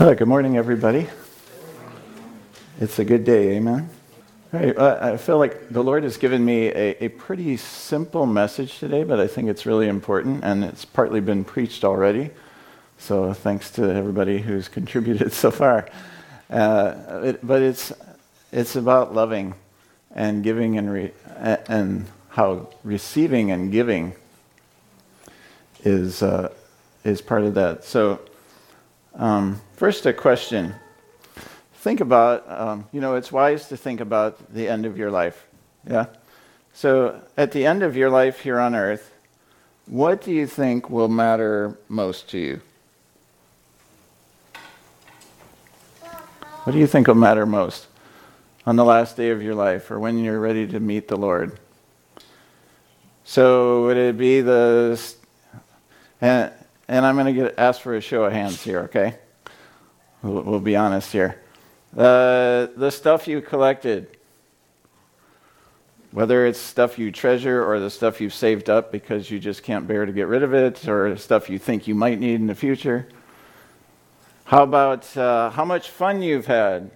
Good morning, everybody. It's a good day, amen. Uh, I feel like the Lord has given me a, a pretty simple message today, but I think it's really important, and it's partly been preached already. So thanks to everybody who's contributed so far. Uh, it, but it's it's about loving and giving and re, and how receiving and giving is uh, is part of that. So um, first, a question. Think about, um, you know, it's wise to think about the end of your life. Yeah? So, at the end of your life here on earth, what do you think will matter most to you? What do you think will matter most on the last day of your life or when you're ready to meet the Lord? So, would it be the. And, and I'm going to ask for a show of hands here, okay? We'll, we'll be honest here. Uh, the stuff you collected, whether it's stuff you treasure or the stuff you've saved up because you just can't bear to get rid of it, or stuff you think you might need in the future. How about uh, how much fun you've had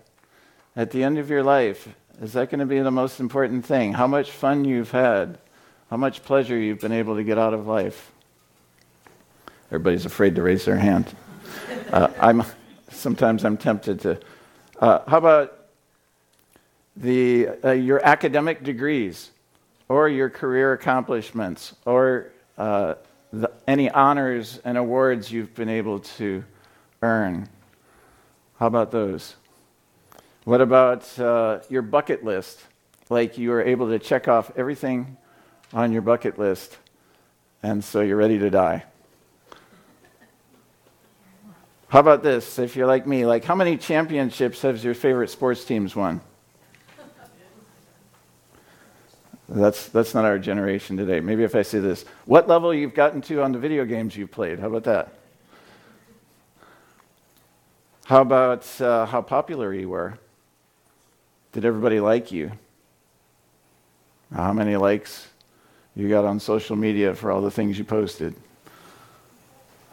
at the end of your life? Is that going to be the most important thing? How much fun you've had? How much pleasure you've been able to get out of life? Everybody's afraid to raise their hand. Uh, I'm, sometimes I'm tempted to. Uh, how about the, uh, your academic degrees or your career accomplishments or uh, the, any honors and awards you've been able to earn? How about those? What about uh, your bucket list? Like you were able to check off everything on your bucket list, and so you're ready to die. How about this? If you're like me, like how many championships has your favorite sports teams won? That's, that's not our generation today. Maybe if I say this, what level you've gotten to on the video games you've played? How about that? How about uh, how popular you were? Did everybody like you? How many likes you got on social media for all the things you posted?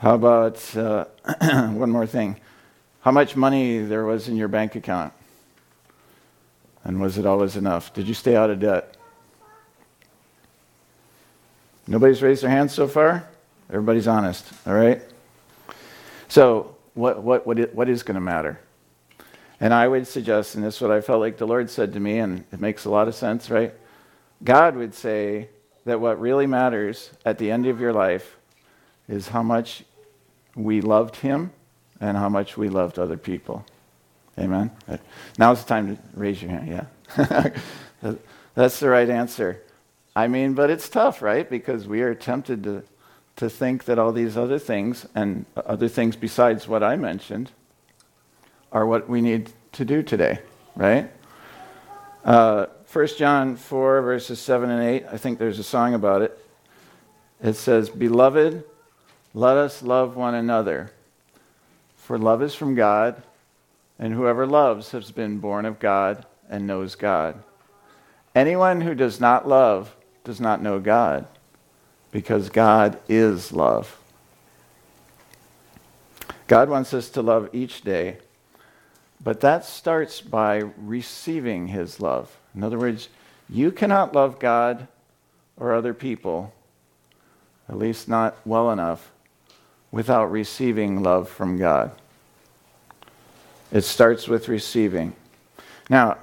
How about uh, one more thing? How much money there was in your bank account? And was it always enough? Did you stay out of debt? Nobody's raised their hands so far? Everybody's honest, all right? So, what, what, what, is, what is going to matter? And I would suggest, and this is what I felt like the Lord said to me, and it makes a lot of sense, right? God would say that what really matters at the end of your life is how much we loved him and how much we loved other people. Amen? Now's the time to raise your hand, yeah? That's the right answer. I mean, but it's tough, right? Because we are tempted to, to think that all these other things, and other things besides what I mentioned, are what we need to do today, right? Uh, 1 John 4, verses 7 and 8, I think there's a song about it. It says, Beloved, let us love one another. For love is from God, and whoever loves has been born of God and knows God. Anyone who does not love does not know God, because God is love. God wants us to love each day, but that starts by receiving His love. In other words, you cannot love God or other people, at least not well enough, without receiving love from God. It starts with receiving. Now,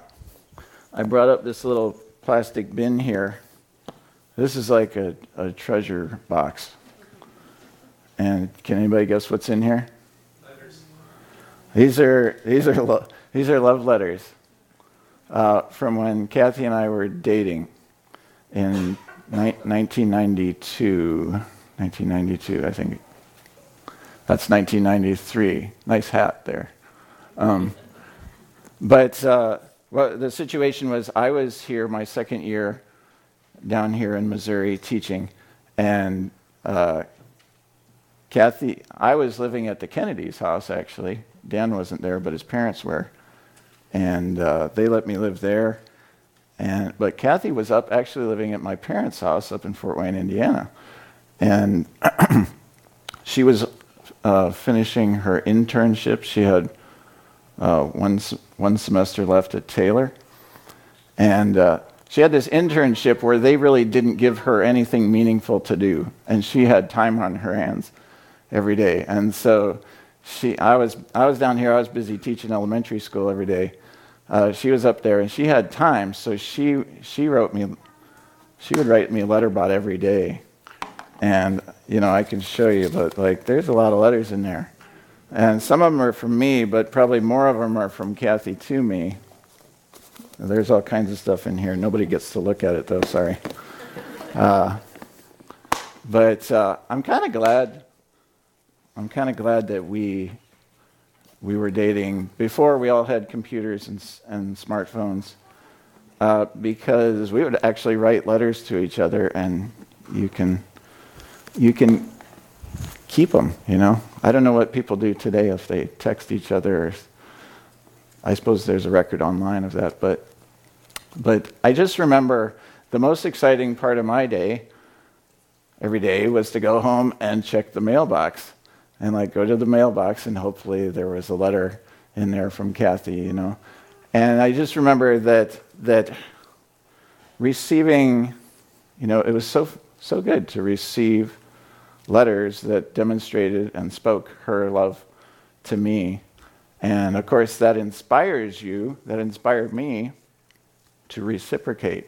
I brought up this little plastic bin here. This is like a, a treasure box. And can anybody guess what's in here? Letters. These are these are lo- these are love letters uh, from when Kathy and I were dating in ni- 1992. 1992, I think. That's 1993. Nice hat there. Um, but uh, well, the situation was I was here my second year down here in Missouri teaching, and uh, Kathy, I was living at the Kennedy's house actually. Dan wasn't there, but his parents were, and uh, they let me live there. And but Kathy was up actually living at my parents' house up in Fort Wayne, Indiana, and she was uh, finishing her internship. She had uh, one, one semester left at Taylor. And uh, she had this internship where they really didn't give her anything meaningful to do. And she had time on her hands every day. And so she, I, was, I was down here, I was busy teaching elementary school every day. Uh, she was up there and she had time, so she, she wrote me, she would write me a letter about every day. And, you know, I can show you, but like, there's a lot of letters in there. And some of them are from me, but probably more of them are from Kathy to me. There's all kinds of stuff in here. Nobody gets to look at it, though, sorry. Uh, but uh, I'm kind of glad. I'm kind of glad that we we were dating before we all had computers and, and smartphones, uh, because we would actually write letters to each other, and you can you can keep them. You know, I don't know what people do today if they text each other. I suppose there's a record online of that, but but I just remember the most exciting part of my day every day was to go home and check the mailbox and like go to the mailbox and hopefully there was a letter in there from Kathy, you know. And I just remember that that receiving, you know, it was so so good to receive letters that demonstrated and spoke her love to me. And of course, that inspires you, that inspired me to reciprocate.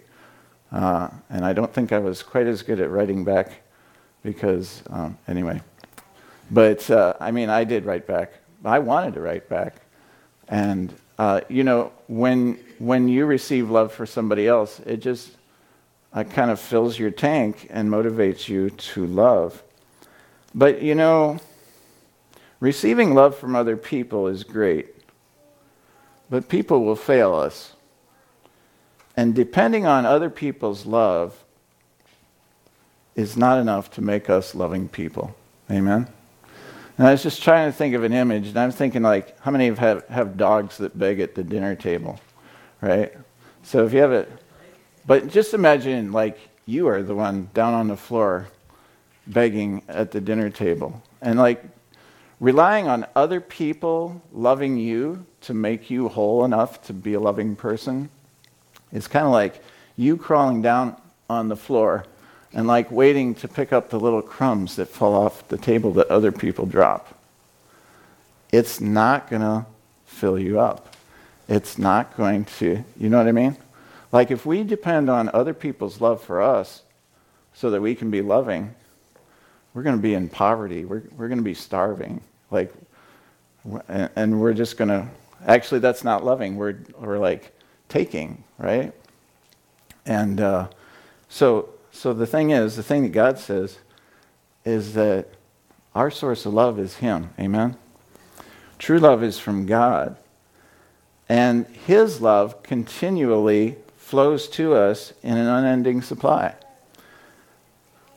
Uh, and I don't think I was quite as good at writing back because, um, anyway. But uh, I mean, I did write back. I wanted to write back. And, uh, you know, when, when you receive love for somebody else, it just uh, kind of fills your tank and motivates you to love. But you know, receiving love from other people is great, but people will fail us. And depending on other people's love is not enough to make us loving people. Amen? And I was just trying to think of an image, and I'm thinking, like, how many have, have dogs that beg at the dinner table, right? So if you have it, but just imagine, like, you are the one down on the floor begging at the dinner table. And like relying on other people loving you to make you whole enough to be a loving person is kind of like you crawling down on the floor and like waiting to pick up the little crumbs that fall off the table that other people drop. It's not going to fill you up. It's not going to, you know what I mean? Like if we depend on other people's love for us so that we can be loving, we're going to be in poverty. We're, we're going to be starving. Like, and, we're just going to, actually, that's not loving. We're, we're like taking, right? And uh, so, so the thing is, the thing that God says is that our source of love is Him. Amen? True love is from God. And His love continually flows to us in an unending supply.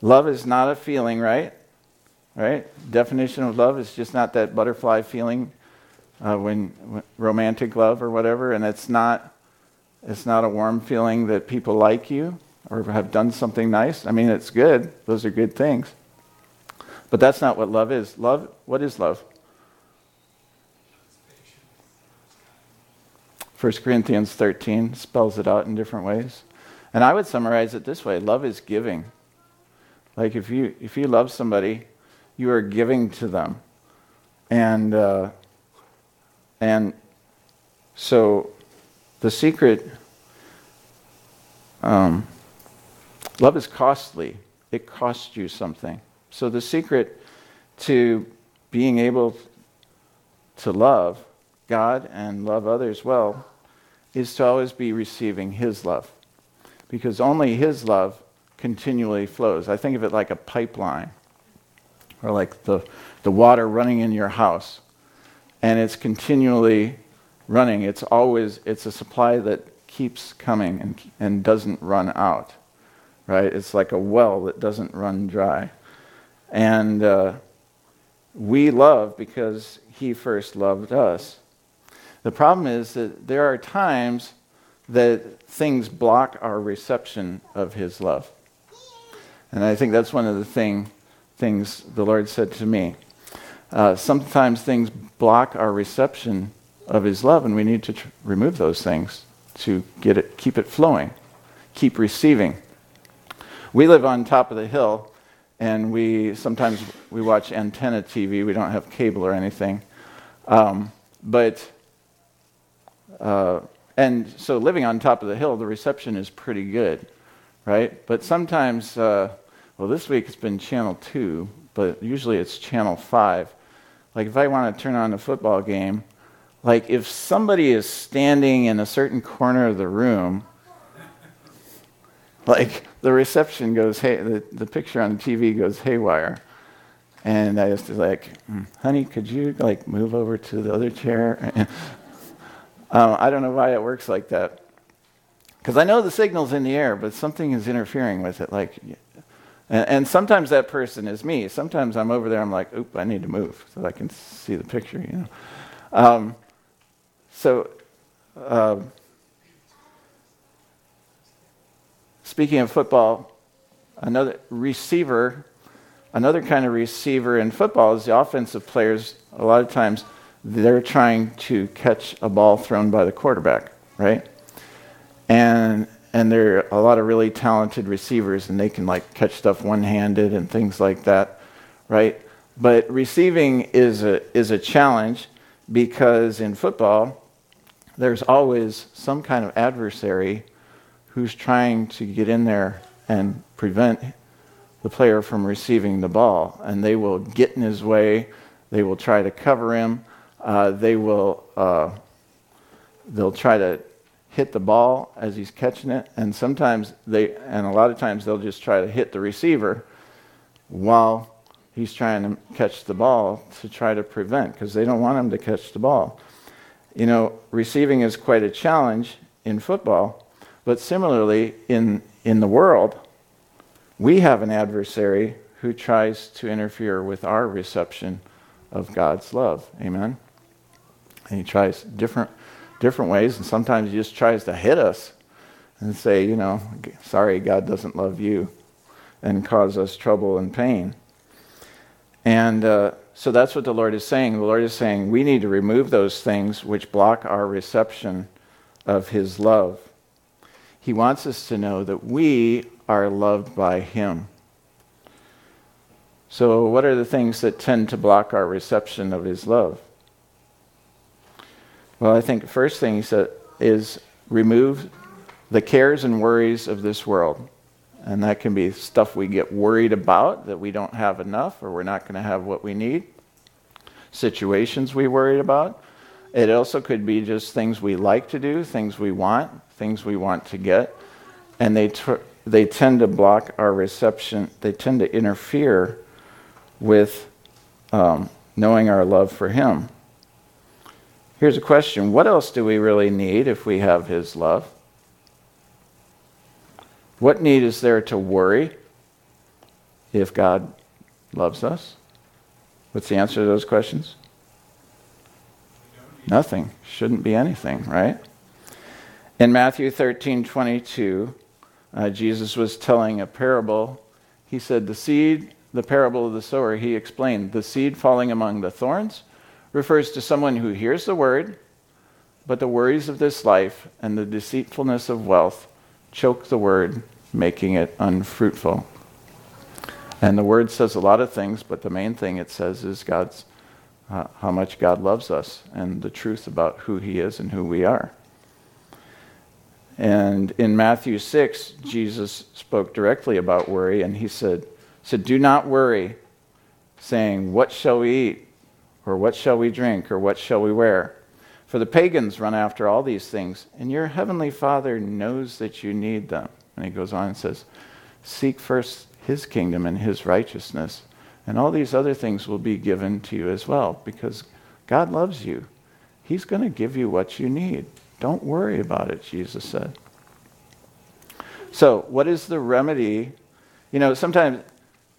Love is not a feeling, right? Right? Definition of love is just not that butterfly feeling uh, when, when, romantic love or whatever, and it's not it's not a warm feeling that people like you or have done something nice. I mean, it's good; those are good things. But that's not what love is. Love, what is love? 1 Corinthians 13 spells it out in different ways. And I would summarize it this way love is giving. Like if you if you love somebody, you are giving to them, and uh, and so the secret. Um, love is costly. It costs you something. So the secret to being able to love God and love others well is to always be receiving His love. Because only His love continually flows. I think of it like a pipeline or like the, the water running in your house. And it's continually running. It's always, it's a supply that keeps coming and, and doesn't run out, right? It's like a well that doesn't run dry. And uh, we love because he first loved us. The problem is that there are times that things block our reception of his love. And I think that's one of the thing, things the Lord said to me. Uh, sometimes things block our reception of his love, and we need to tr- remove those things to get it, keep it flowing, keep receiving. We live on top of the hill, and we sometimes we watch antenna TV. We don't have cable or anything, um, but uh, and so living on top of the hill, the reception is pretty good, right? But sometimes, uh, well, this week it's been channel two, but usually it's channel five. Like if I want to turn on a football game, like if somebody is standing in a certain corner of the room, like the reception goes, hey, the, the picture on the TV goes haywire. And I just like, hmm, honey, could you like move over to the other chair? um, I don't know why it works like that. Because I know the signal's in the air, but something is interfering with it. Like, and, and, sometimes that person is me. Sometimes I'm over there, I'm like, oop, I need to move so I can see the picture, you know. Um, so, uh, speaking of football, another receiver, another kind of receiver in football is the offensive players. A lot of times, they're trying to catch a ball thrown by the quarterback, right? And and there are a lot of really talented receivers, and they can like catch stuff one-handed and things like that, right? But receiving is a is a challenge because in football, there's always some kind of adversary who's trying to get in there and prevent the player from receiving the ball. And they will get in his way, they will try to cover him, uh, they will uh, they'll try to hit the ball as he's catching it, and sometimes they and a lot of times they'll just try to hit the receiver while he's trying to catch the ball to try to prevent because they don't want him to catch the ball. You know, receiving is quite a challenge in football, but similarly, in, in the world, we have an adversary who tries to interfere with our reception of God's love. Amen? And he tries different, different ways, and sometimes he just tries to hit us and say, you know, sorry, God doesn't love you, and cause us trouble and pain. And uh, so that's what the Lord is saying. The Lord is saying we need to remove those things which block our reception of His love. He wants us to know that we are loved by Him. So, what are the things that tend to block our reception of His love? Well, I think the first thing He said is remove the cares and worries of this world. And that can be stuff we get worried about that we don't have enough or we're not going to have what we need. Situations we worried about. It also could be just things we like to do, things we want, things we want to get. And they, tr- they tend to block our reception, they tend to interfere with um, knowing our love for Him. Here's a question What else do we really need if we have His love? What need is there to worry if God loves us? What's the answer to those questions? Nothing. Shouldn't be anything, right? In Matthew 13 22, uh, Jesus was telling a parable. He said, The seed, the parable of the sower, he explained, the seed falling among the thorns refers to someone who hears the word, but the worries of this life and the deceitfulness of wealth choke the word making it unfruitful. And the word says a lot of things, but the main thing it says is God's uh, how much God loves us and the truth about who He is and who we are. And in Matthew 6, Jesus spoke directly about worry, and he said, said, Do not worry, saying, What shall we eat? Or what shall we drink? Or what shall we wear? For the pagans run after all these things, and your heavenly Father knows that you need them. And he goes on and says, Seek first his kingdom and his righteousness, and all these other things will be given to you as well, because God loves you. He's going to give you what you need. Don't worry about it, Jesus said. So, what is the remedy? You know, sometimes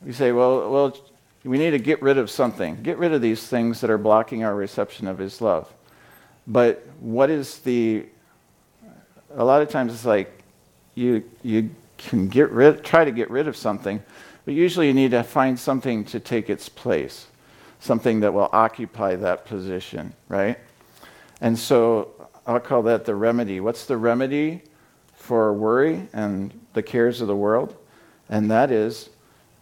we say, well, well, we need to get rid of something. Get rid of these things that are blocking our reception of his love. But what is the a lot of times it's like you, you can get rid, try to get rid of something, but usually you need to find something to take its place, something that will occupy that position, right? And so I'll call that the remedy. What's the remedy for worry and the cares of the world? And that is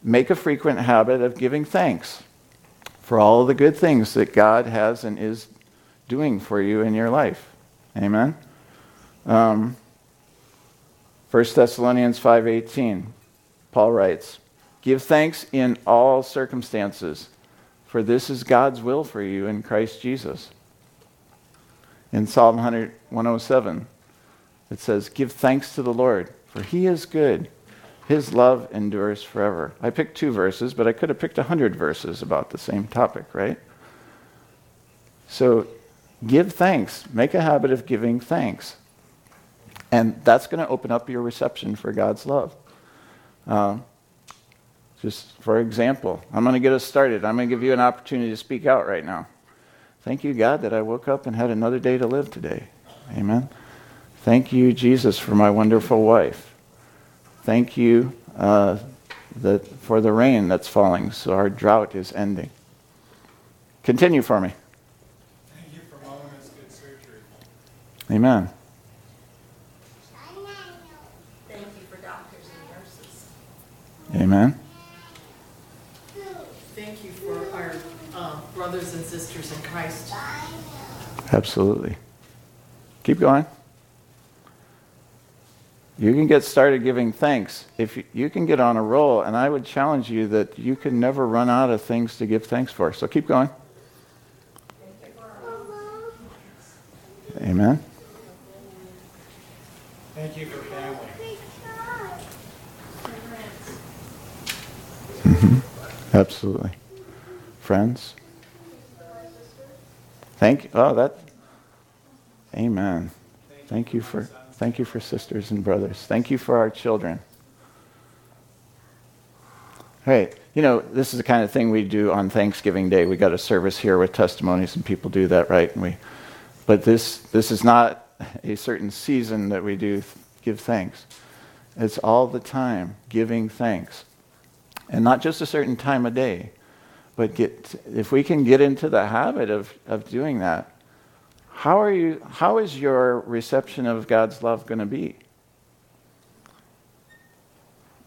make a frequent habit of giving thanks for all the good things that God has and is doing for you in your life. Amen. Um, 1 Thessalonians 5:18 Paul writes, "Give thanks in all circumstances, for this is God's will for you in Christ Jesus." In Psalm 107, it says, "Give thanks to the Lord, for he is good. His love endures forever." I picked two verses, but I could have picked a 100 verses about the same topic, right? So, give thanks. Make a habit of giving thanks. And that's going to open up your reception for God's love. Uh, just for example, I'm going to get us started. I'm going to give you an opportunity to speak out right now. Thank you, God, that I woke up and had another day to live today. Amen. Thank you, Jesus, for my wonderful wife. Thank you uh, that, for the rain that's falling so our drought is ending. Continue for me. Thank you for Mama's good surgery. Amen. Amen. Thank you for our uh, brothers and sisters in Christ. Absolutely. Keep going. You can get started giving thanks. If you, you can get on a roll, and I would challenge you that you can never run out of things to give thanks for. So keep going. Amen. Thank you for family. Mm-hmm. Absolutely. Friends? Thank you. Oh, that. Amen. Thank you for thank you for sisters and brothers. Thank you for our children. Hey, you know, this is the kind of thing we do on Thanksgiving Day. We got a service here with testimonies, and people do that, right? And we, but this this is not a certain season that we do give thanks. It's all the time giving thanks. And not just a certain time of day, but get, if we can get into the habit of, of doing that, how, are you, how is your reception of God's love going to be?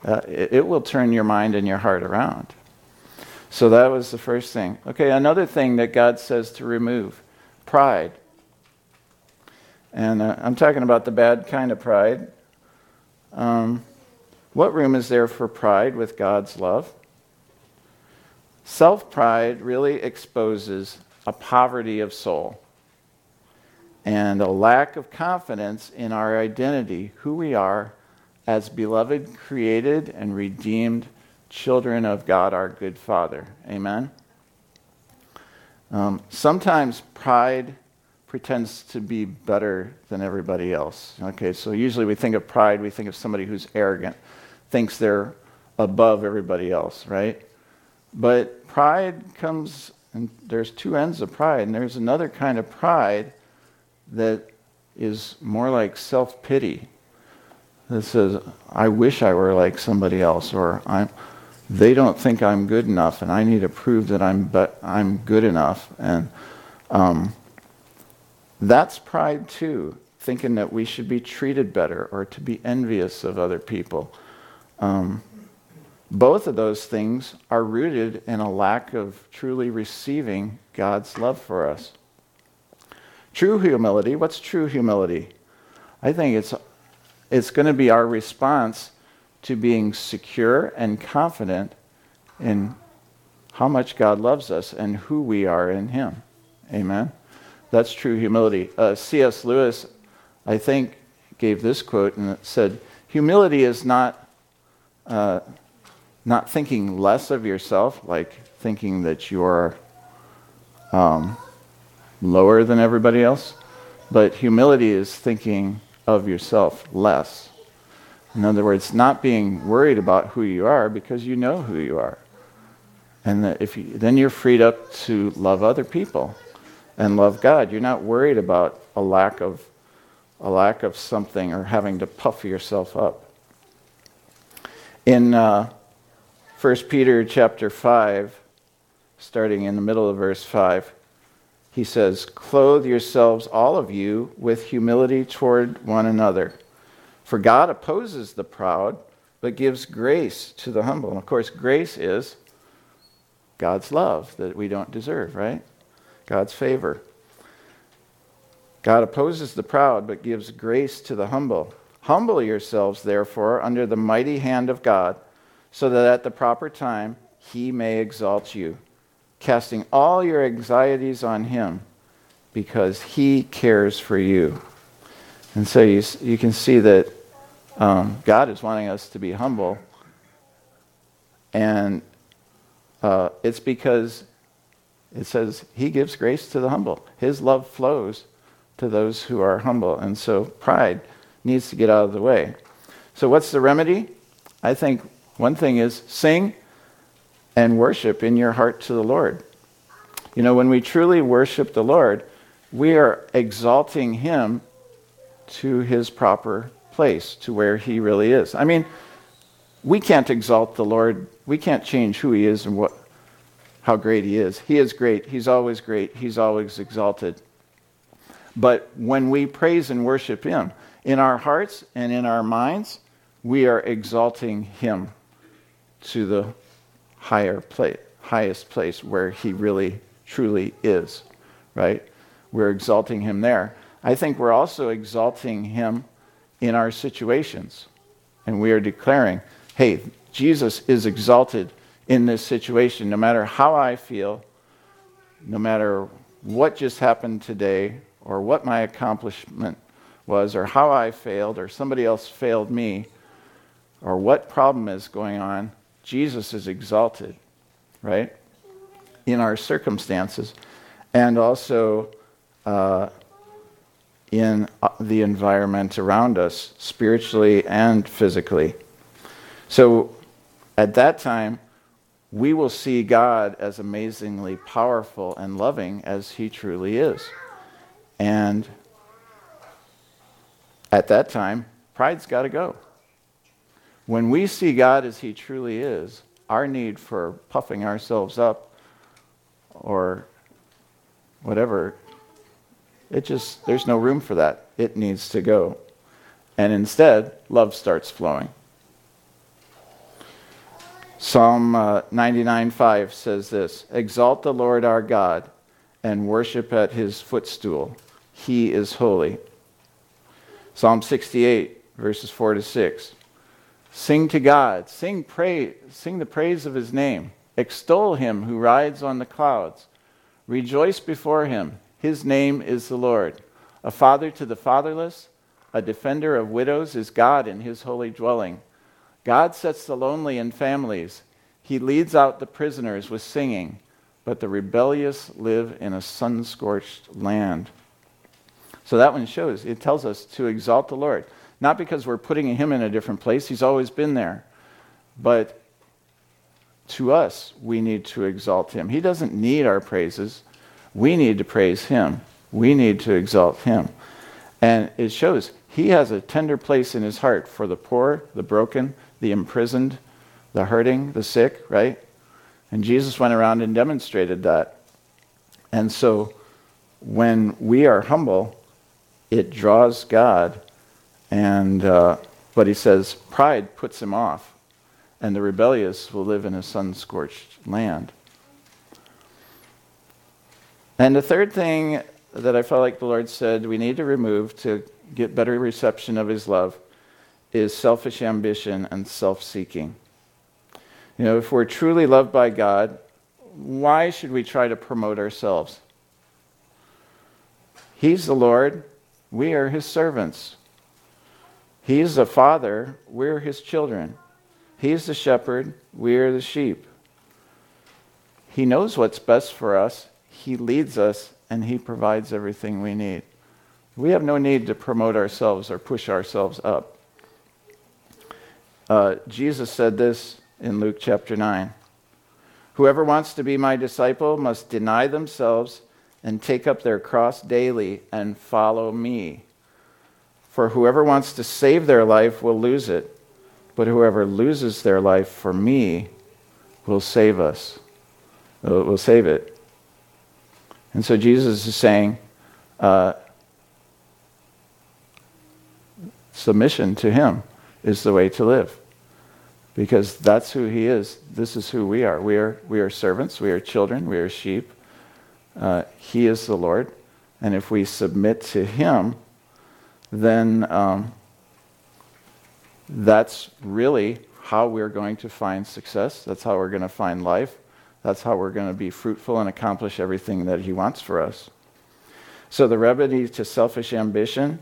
Uh, it, it will turn your mind and your heart around. So that was the first thing. Okay, another thing that God says to remove pride. And uh, I'm talking about the bad kind of pride. Um, what room is there for pride with God's love? Self pride really exposes a poverty of soul and a lack of confidence in our identity, who we are as beloved, created, and redeemed children of God, our good Father. Amen? Um, sometimes pride pretends to be better than everybody else. Okay, so usually we think of pride, we think of somebody who's arrogant thinks they're above everybody else, right? But pride comes, and there's two ends of pride, and there's another kind of pride that is more like self pity. That says, I wish I were like somebody else, or I'm, they don't think I'm good enough, and I need to prove that I'm, but I'm good enough. And um, that's pride too, thinking that we should be treated better or to be envious of other people. Um, both of those things are rooted in a lack of truly receiving God's love for us. True humility, what's true humility? I think it's, it's going to be our response to being secure and confident in how much God loves us and who we are in Him. Amen? That's true humility. Uh, C.S. Lewis, I think, gave this quote and said, Humility is not uh, not thinking less of yourself, like thinking that you're um, lower than everybody else, but humility is thinking of yourself less. In other words, not being worried about who you are because you know who you are. And if you, then you're freed up to love other people and love God. You're not worried about a lack of a lack of something or having to puff yourself up. In uh, 1 Peter chapter 5, starting in the middle of verse 5, he says, Clothe yourselves, all of you, with humility toward one another. For God opposes the proud, but gives grace to the humble. And of course, grace is God's love that we don't deserve, right? God's favor. God opposes the proud, but gives grace to the humble. Humble yourselves, therefore, under the mighty hand of God, so that at the proper time he may exalt you, casting all your anxieties on him, because he cares for you. And so you, you can see that um, God is wanting us to be humble, and uh, it's because it says he gives grace to the humble. His love flows to those who are humble. And so pride needs to get out of the way. So, what's the remedy? I think one thing is sing and worship in your heart to the Lord. You know, when we truly worship the Lord, we are exalting Him to His proper place, to where He really is. I mean, we can't exalt the Lord, we can't change who He is and what, how great He is. He is great, He's always great, He's always exalted. But when we praise and worship Him, in our hearts and in our minds, we are exalting Him to the higher place, highest place where He really, truly is, right? We're exalting Him there. I think we're also exalting Him in our situations. And we are declaring, hey, Jesus is exalted in this situation, no matter how I feel, no matter what just happened today, or what my accomplishment was, or how I failed, or somebody else failed me, or what problem is going on, Jesus is exalted, right? In our circumstances, and also uh, in uh, the environment around us, spiritually and physically. So at that time, we will see God as amazingly powerful and loving as He truly is. And at that time, pride's got to go. When we see God as He truly is, our need for puffing ourselves up or whatever, it just, there's no room for that. It needs to go. And instead, love starts flowing. Psalm uh, 99:5 says this Exalt the Lord our God and worship at his footstool. He is holy. Psalm 68, verses 4 to 6. Sing to God, sing, pray, sing the praise of his name. Extol him who rides on the clouds. Rejoice before him. His name is the Lord. A father to the fatherless, a defender of widows is God in his holy dwelling. God sets the lonely in families. He leads out the prisoners with singing, but the rebellious live in a sun scorched land. So that one shows, it tells us to exalt the Lord. Not because we're putting him in a different place, he's always been there. But to us, we need to exalt him. He doesn't need our praises. We need to praise him. We need to exalt him. And it shows he has a tender place in his heart for the poor, the broken, the imprisoned, the hurting, the sick, right? And Jesus went around and demonstrated that. And so when we are humble, it draws God, and uh, but he says pride puts him off, and the rebellious will live in a sun-scorched land. And the third thing that I felt like the Lord said we need to remove to get better reception of His love is selfish ambition and self-seeking. You know, if we're truly loved by God, why should we try to promote ourselves? He's the Lord. We are his servants. He's the father. We're his children. He's the shepherd. We are the sheep. He knows what's best for us. He leads us and he provides everything we need. We have no need to promote ourselves or push ourselves up. Uh, Jesus said this in Luke chapter 9 Whoever wants to be my disciple must deny themselves and take up their cross daily and follow me. For whoever wants to save their life will lose it, but whoever loses their life for me will save us. Will save it. And so Jesus is saying, uh, submission to him is the way to live. Because that's who he is. This is who we are. We are, we are servants, we are children, we are sheep. Uh, he is the Lord. And if we submit to him, then um, that's really how we're going to find success. That's how we're going to find life. That's how we're going to be fruitful and accomplish everything that He wants for us. So, the remedy to selfish ambition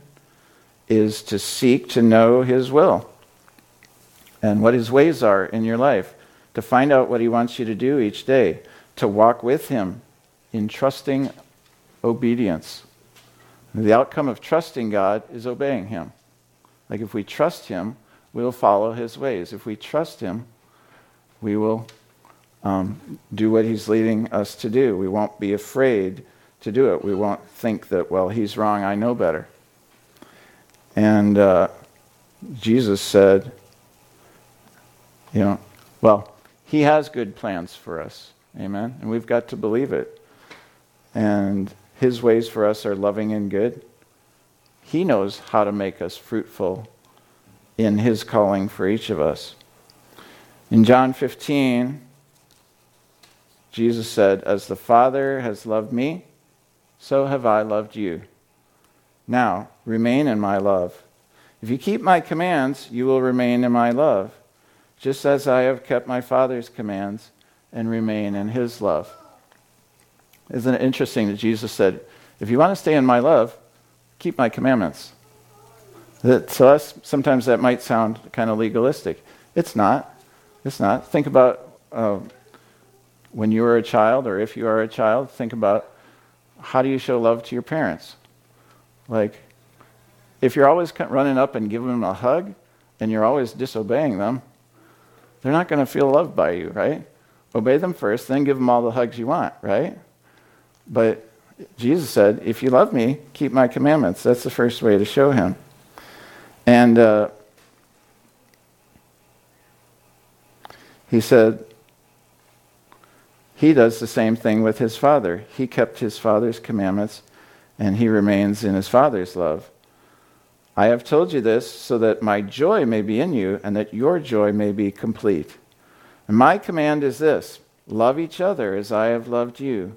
is to seek to know His will and what His ways are in your life, to find out what He wants you to do each day, to walk with Him in trusting obedience. The outcome of trusting God is obeying Him. Like if we trust Him, we'll follow His ways. If we trust Him, we will um, do what He's leading us to do. We won't be afraid to do it. We won't think that, well, He's wrong, I know better. And uh, Jesus said, you know, well, He has good plans for us. Amen? And we've got to believe it. And His ways for us are loving and good. He knows how to make us fruitful in His calling for each of us. In John 15, Jesus said, As the Father has loved me, so have I loved you. Now, remain in my love. If you keep my commands, you will remain in my love, just as I have kept my Father's commands and remain in his love. Isn't it interesting that Jesus said, If you want to stay in my love, keep my commandments? That, to us, sometimes that might sound kind of legalistic. It's not. It's not. Think about uh, when you were a child, or if you are a child, think about how do you show love to your parents? Like, if you're always running up and giving them a hug, and you're always disobeying them, they're not going to feel loved by you, right? Obey them first, then give them all the hugs you want, right? But Jesus said, if you love me, keep my commandments. That's the first way to show him. And uh, he said, he does the same thing with his father. He kept his father's commandments, and he remains in his father's love. I have told you this so that my joy may be in you, and that your joy may be complete. And my command is this love each other as I have loved you.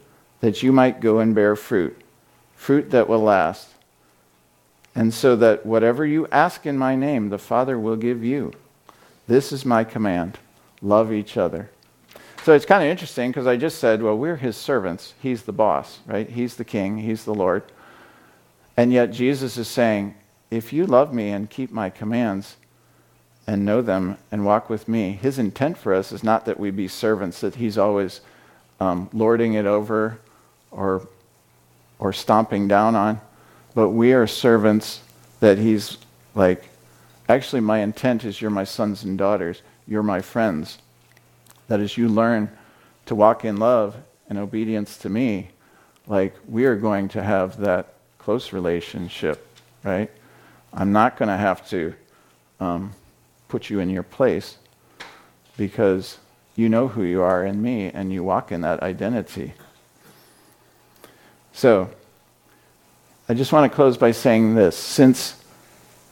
that you might go and bear fruit, fruit that will last. And so that whatever you ask in my name, the Father will give you. This is my command love each other. So it's kind of interesting because I just said, well, we're his servants. He's the boss, right? He's the king, he's the Lord. And yet Jesus is saying, if you love me and keep my commands and know them and walk with me, his intent for us is not that we be servants, that he's always um, lording it over or, or stomping down on, but we are servants that he's like, actually, my intent is you're my sons and daughters you're my friends. That as you learn to walk in love and obedience to me, like we are going to have that close relationship, right? I'm not going to have to um, put you in your place because you know who you are in me and you walk in that identity. So, I just want to close by saying this. Since,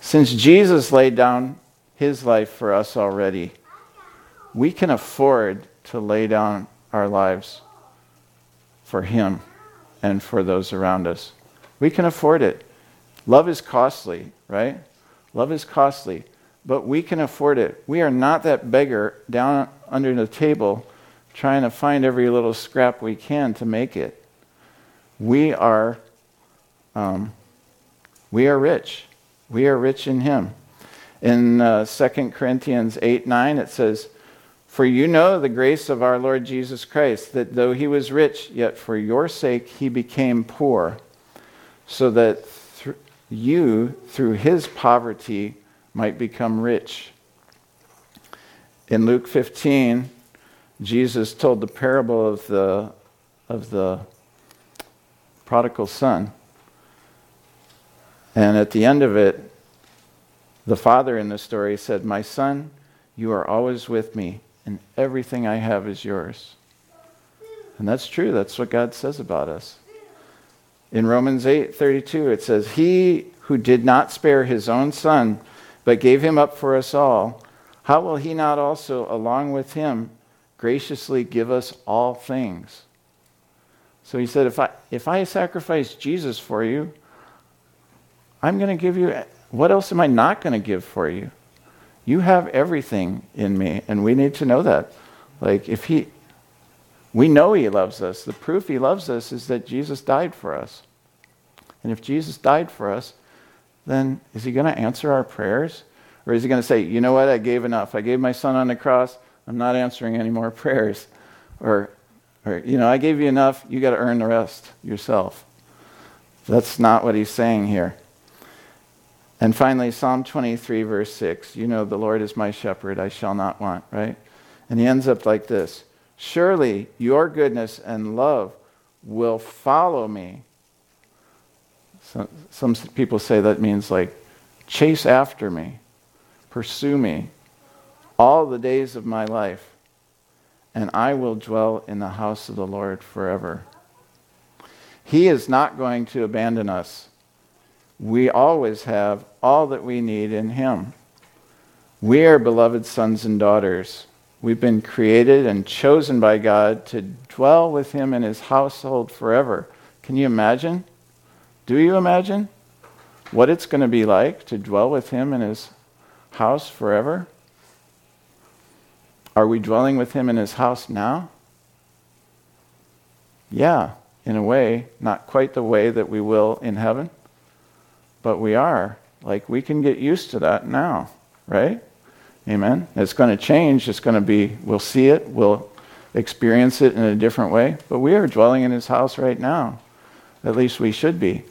since Jesus laid down his life for us already, we can afford to lay down our lives for Him and for those around us. We can afford it. Love is costly, right? Love is costly, but we can afford it. We are not that beggar down under the table trying to find every little scrap we can to make it. We are, um, we are rich. We are rich in Him. In uh, 2 Corinthians 8 9, it says, for you know the grace of our Lord Jesus Christ, that though he was rich, yet for your sake he became poor, so that th- you, through his poverty, might become rich. In Luke 15, Jesus told the parable of the, of the prodigal son. And at the end of it, the father in the story said, My son, you are always with me, and everything I have is yours. And that's true. That's what God says about us. In Romans 8:32 it says, "He who did not spare his own son, but gave him up for us all, how will he not also along with him graciously give us all things?" So he said, if I, if I sacrifice Jesus for you, I'm going to give you, what else am I not going to give for you? You have everything in me, and we need to know that. Like, if he, we know he loves us. The proof he loves us is that Jesus died for us. And if Jesus died for us, then is he going to answer our prayers? Or is he going to say, you know what, I gave enough. I gave my son on the cross. I'm not answering any more prayers. Or, or you know, I gave you enough. You got to earn the rest yourself. That's not what he's saying here. And finally, Psalm 23, verse 6. You know, the Lord is my shepherd, I shall not want, right? And he ends up like this Surely your goodness and love will follow me. So, some people say that means like chase after me, pursue me all the days of my life, and I will dwell in the house of the Lord forever. He is not going to abandon us. We always have all that we need in Him. We are beloved sons and daughters. We've been created and chosen by God to dwell with Him in His household forever. Can you imagine? Do you imagine what it's going to be like to dwell with Him in His house forever? Are we dwelling with Him in His house now? Yeah, in a way, not quite the way that we will in heaven, but we are. Like, we can get used to that now, right? Amen. It's going to change. It's going to be, we'll see it, we'll experience it in a different way. But we are dwelling in his house right now. At least we should be.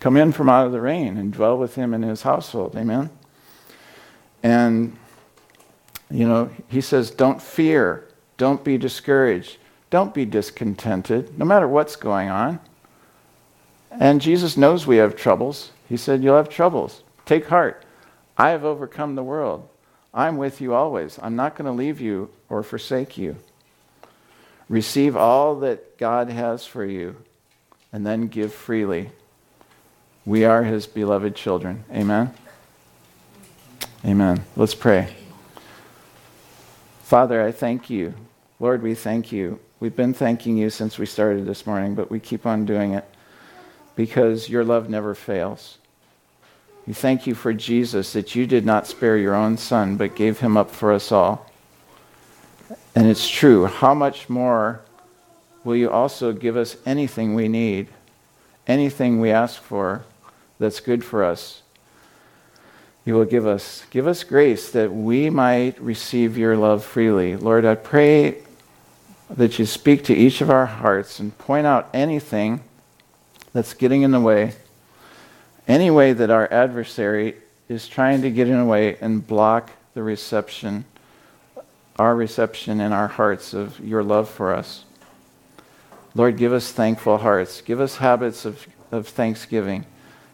Come in from out of the rain and dwell with him in his household. Amen. And, you know, he says, don't fear, don't be discouraged, don't be discontented, no matter what's going on. And Jesus knows we have troubles. He said, You'll have troubles. Take heart. I have overcome the world. I'm with you always. I'm not going to leave you or forsake you. Receive all that God has for you and then give freely. We are his beloved children. Amen. Amen. Let's pray. Father, I thank you. Lord, we thank you. We've been thanking you since we started this morning, but we keep on doing it because your love never fails. We thank you for Jesus, that you did not spare your own son, but gave him up for us all. And it's true. How much more will you also give us anything we need, anything we ask for that's good for us? You will give us. Give us grace that we might receive your love freely. Lord, I pray that you speak to each of our hearts and point out anything that's getting in the way any way that our adversary is trying to get in the way and block the reception, our reception in our hearts of your love for us. Lord, give us thankful hearts. Give us habits of, of thanksgiving.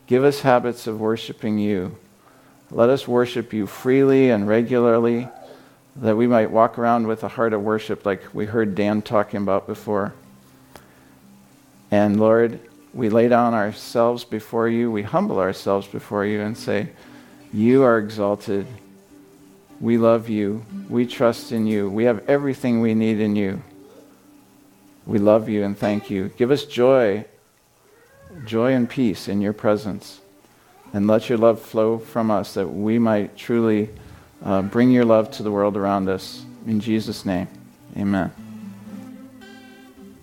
Give us habits of worshiping you. Let us worship you freely and regularly, that we might walk around with a heart of worship like we heard Dan talking about before. And Lord, we lay down ourselves before you, we humble ourselves before you and say, You are exalted. We love you. We trust in you. We have everything we need in you. We love you and thank you. Give us joy, joy and peace in your presence. And let your love flow from us that we might truly uh, bring your love to the world around us. In Jesus' name, amen.